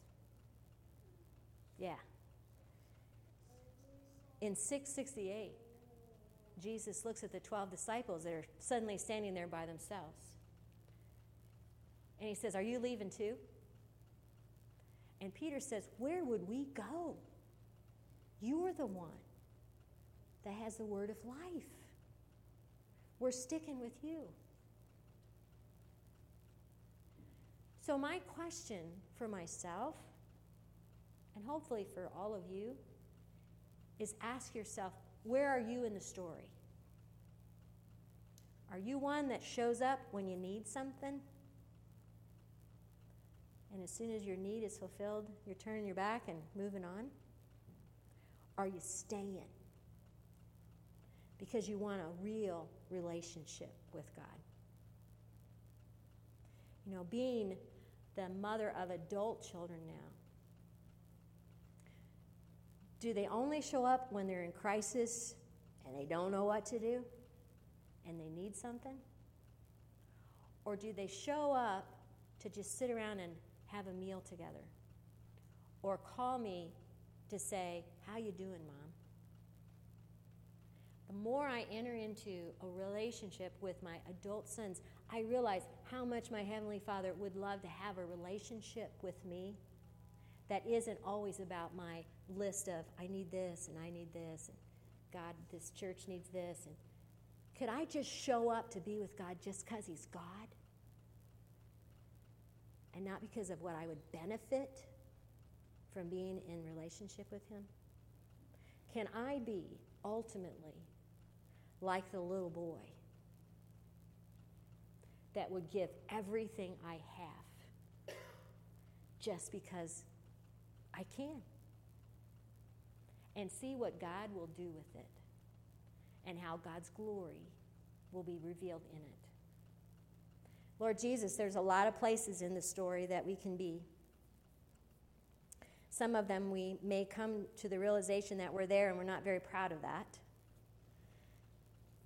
Speaker 1: Yeah. In 668, Jesus looks at the 12 disciples that are suddenly standing there by themselves. And he says, Are you leaving too? And Peter says, Where would we go? You're the one that has the word of life. We're sticking with you. So, my question for myself, and hopefully for all of you, is ask yourself where are you in the story? Are you one that shows up when you need something? And as soon as your need is fulfilled, you're turning your back and moving on? Are you staying? Because you want a real relationship with God. You know, being the mother of adult children now, do they only show up when they're in crisis and they don't know what to do and they need something? Or do they show up to just sit around and have a meal together? Or call me to say, "How you doing, mom?" the more I enter into a relationship with my adult sons, I realize how much my Heavenly Father would love to have a relationship with me that isn't always about my list of, I need this and I need this, and God, this church needs this. And could I just show up to be with God just because He's God? And not because of what I would benefit from being in relationship with Him? Can I be ultimately like the little boy that would give everything I have just because I can? And see what God will do with it and how God's glory will be revealed in it. Lord Jesus, there's a lot of places in the story that we can be. Some of them we may come to the realization that we're there and we're not very proud of that.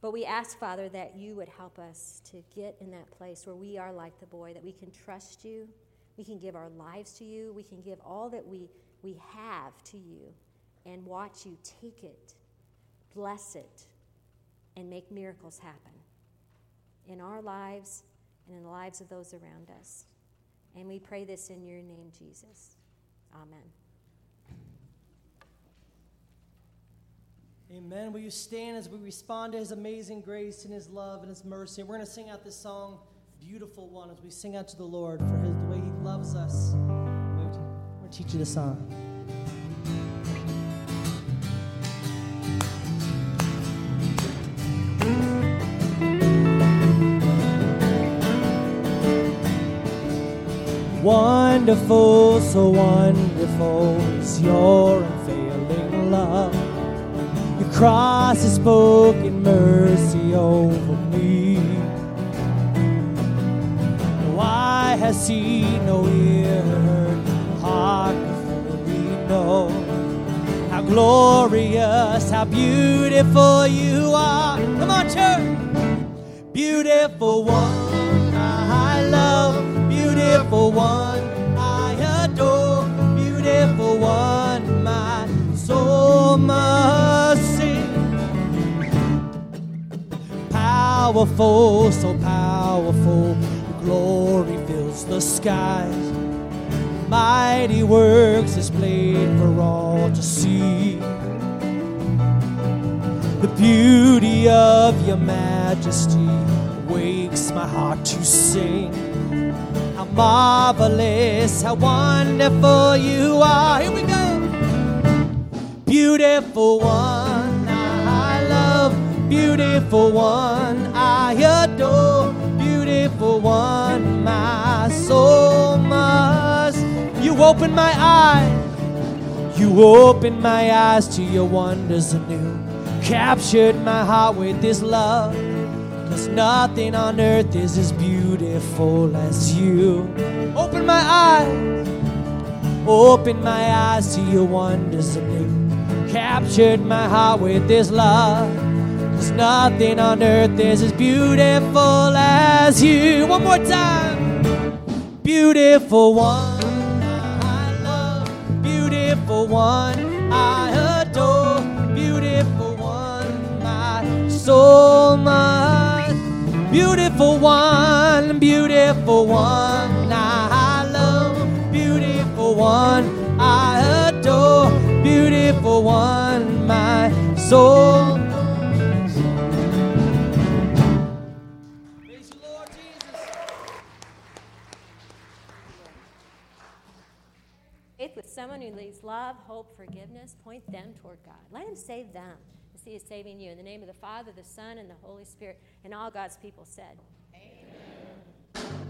Speaker 1: But we ask, Father, that you would help us to get in that place where we are like the boy, that we can trust you, we can give our lives to you, we can give all that we, we have to you, and watch you take it, bless it, and make miracles happen in our lives and in the lives of those around us. And we pray this in your name, Jesus. Amen.
Speaker 2: Amen. Will you stand as we respond to his amazing grace and his love and his mercy? We're going to sing out this song, Beautiful One, as we sing out to the Lord for his, the way he loves us. We're going to teach you the song. Wonderful, so wonderful is your unfailing love. Your cross has spoken mercy over me. No eye has seen, no ear heard, heart fully know how glorious, how beautiful you are. Come on, church. Beautiful one. One, I adore. Beautiful one, my soul must sing. Powerful, so powerful, glory fills the skies. Mighty works displayed for all to see. The beauty of your majesty wakes my heart to sing. Marvelous, how wonderful you are. Here we go. Beautiful one, I love. Beautiful one, I adore. Beautiful one, my soul must. You open my eyes. You open my eyes to your wonders anew. Captured my heart with this love. Cause nothing on earth is as beautiful as you. Open my eyes. Open my eyes to your wonders anew. Captured my heart with this love. Cause nothing on earth is as beautiful as you. One more time. Beautiful one, I love. Beautiful one, I adore. Beautiful one, my soul must. Beautiful one, beautiful one, I love. Beautiful one, I adore. Beautiful one, my soul.
Speaker 1: Faith with someone who leads love, hope, forgiveness, point them toward God. Let Him save them prophecy is saving you. In the name of the Father, the Son, and the Holy Spirit, and all God's people said. Amen.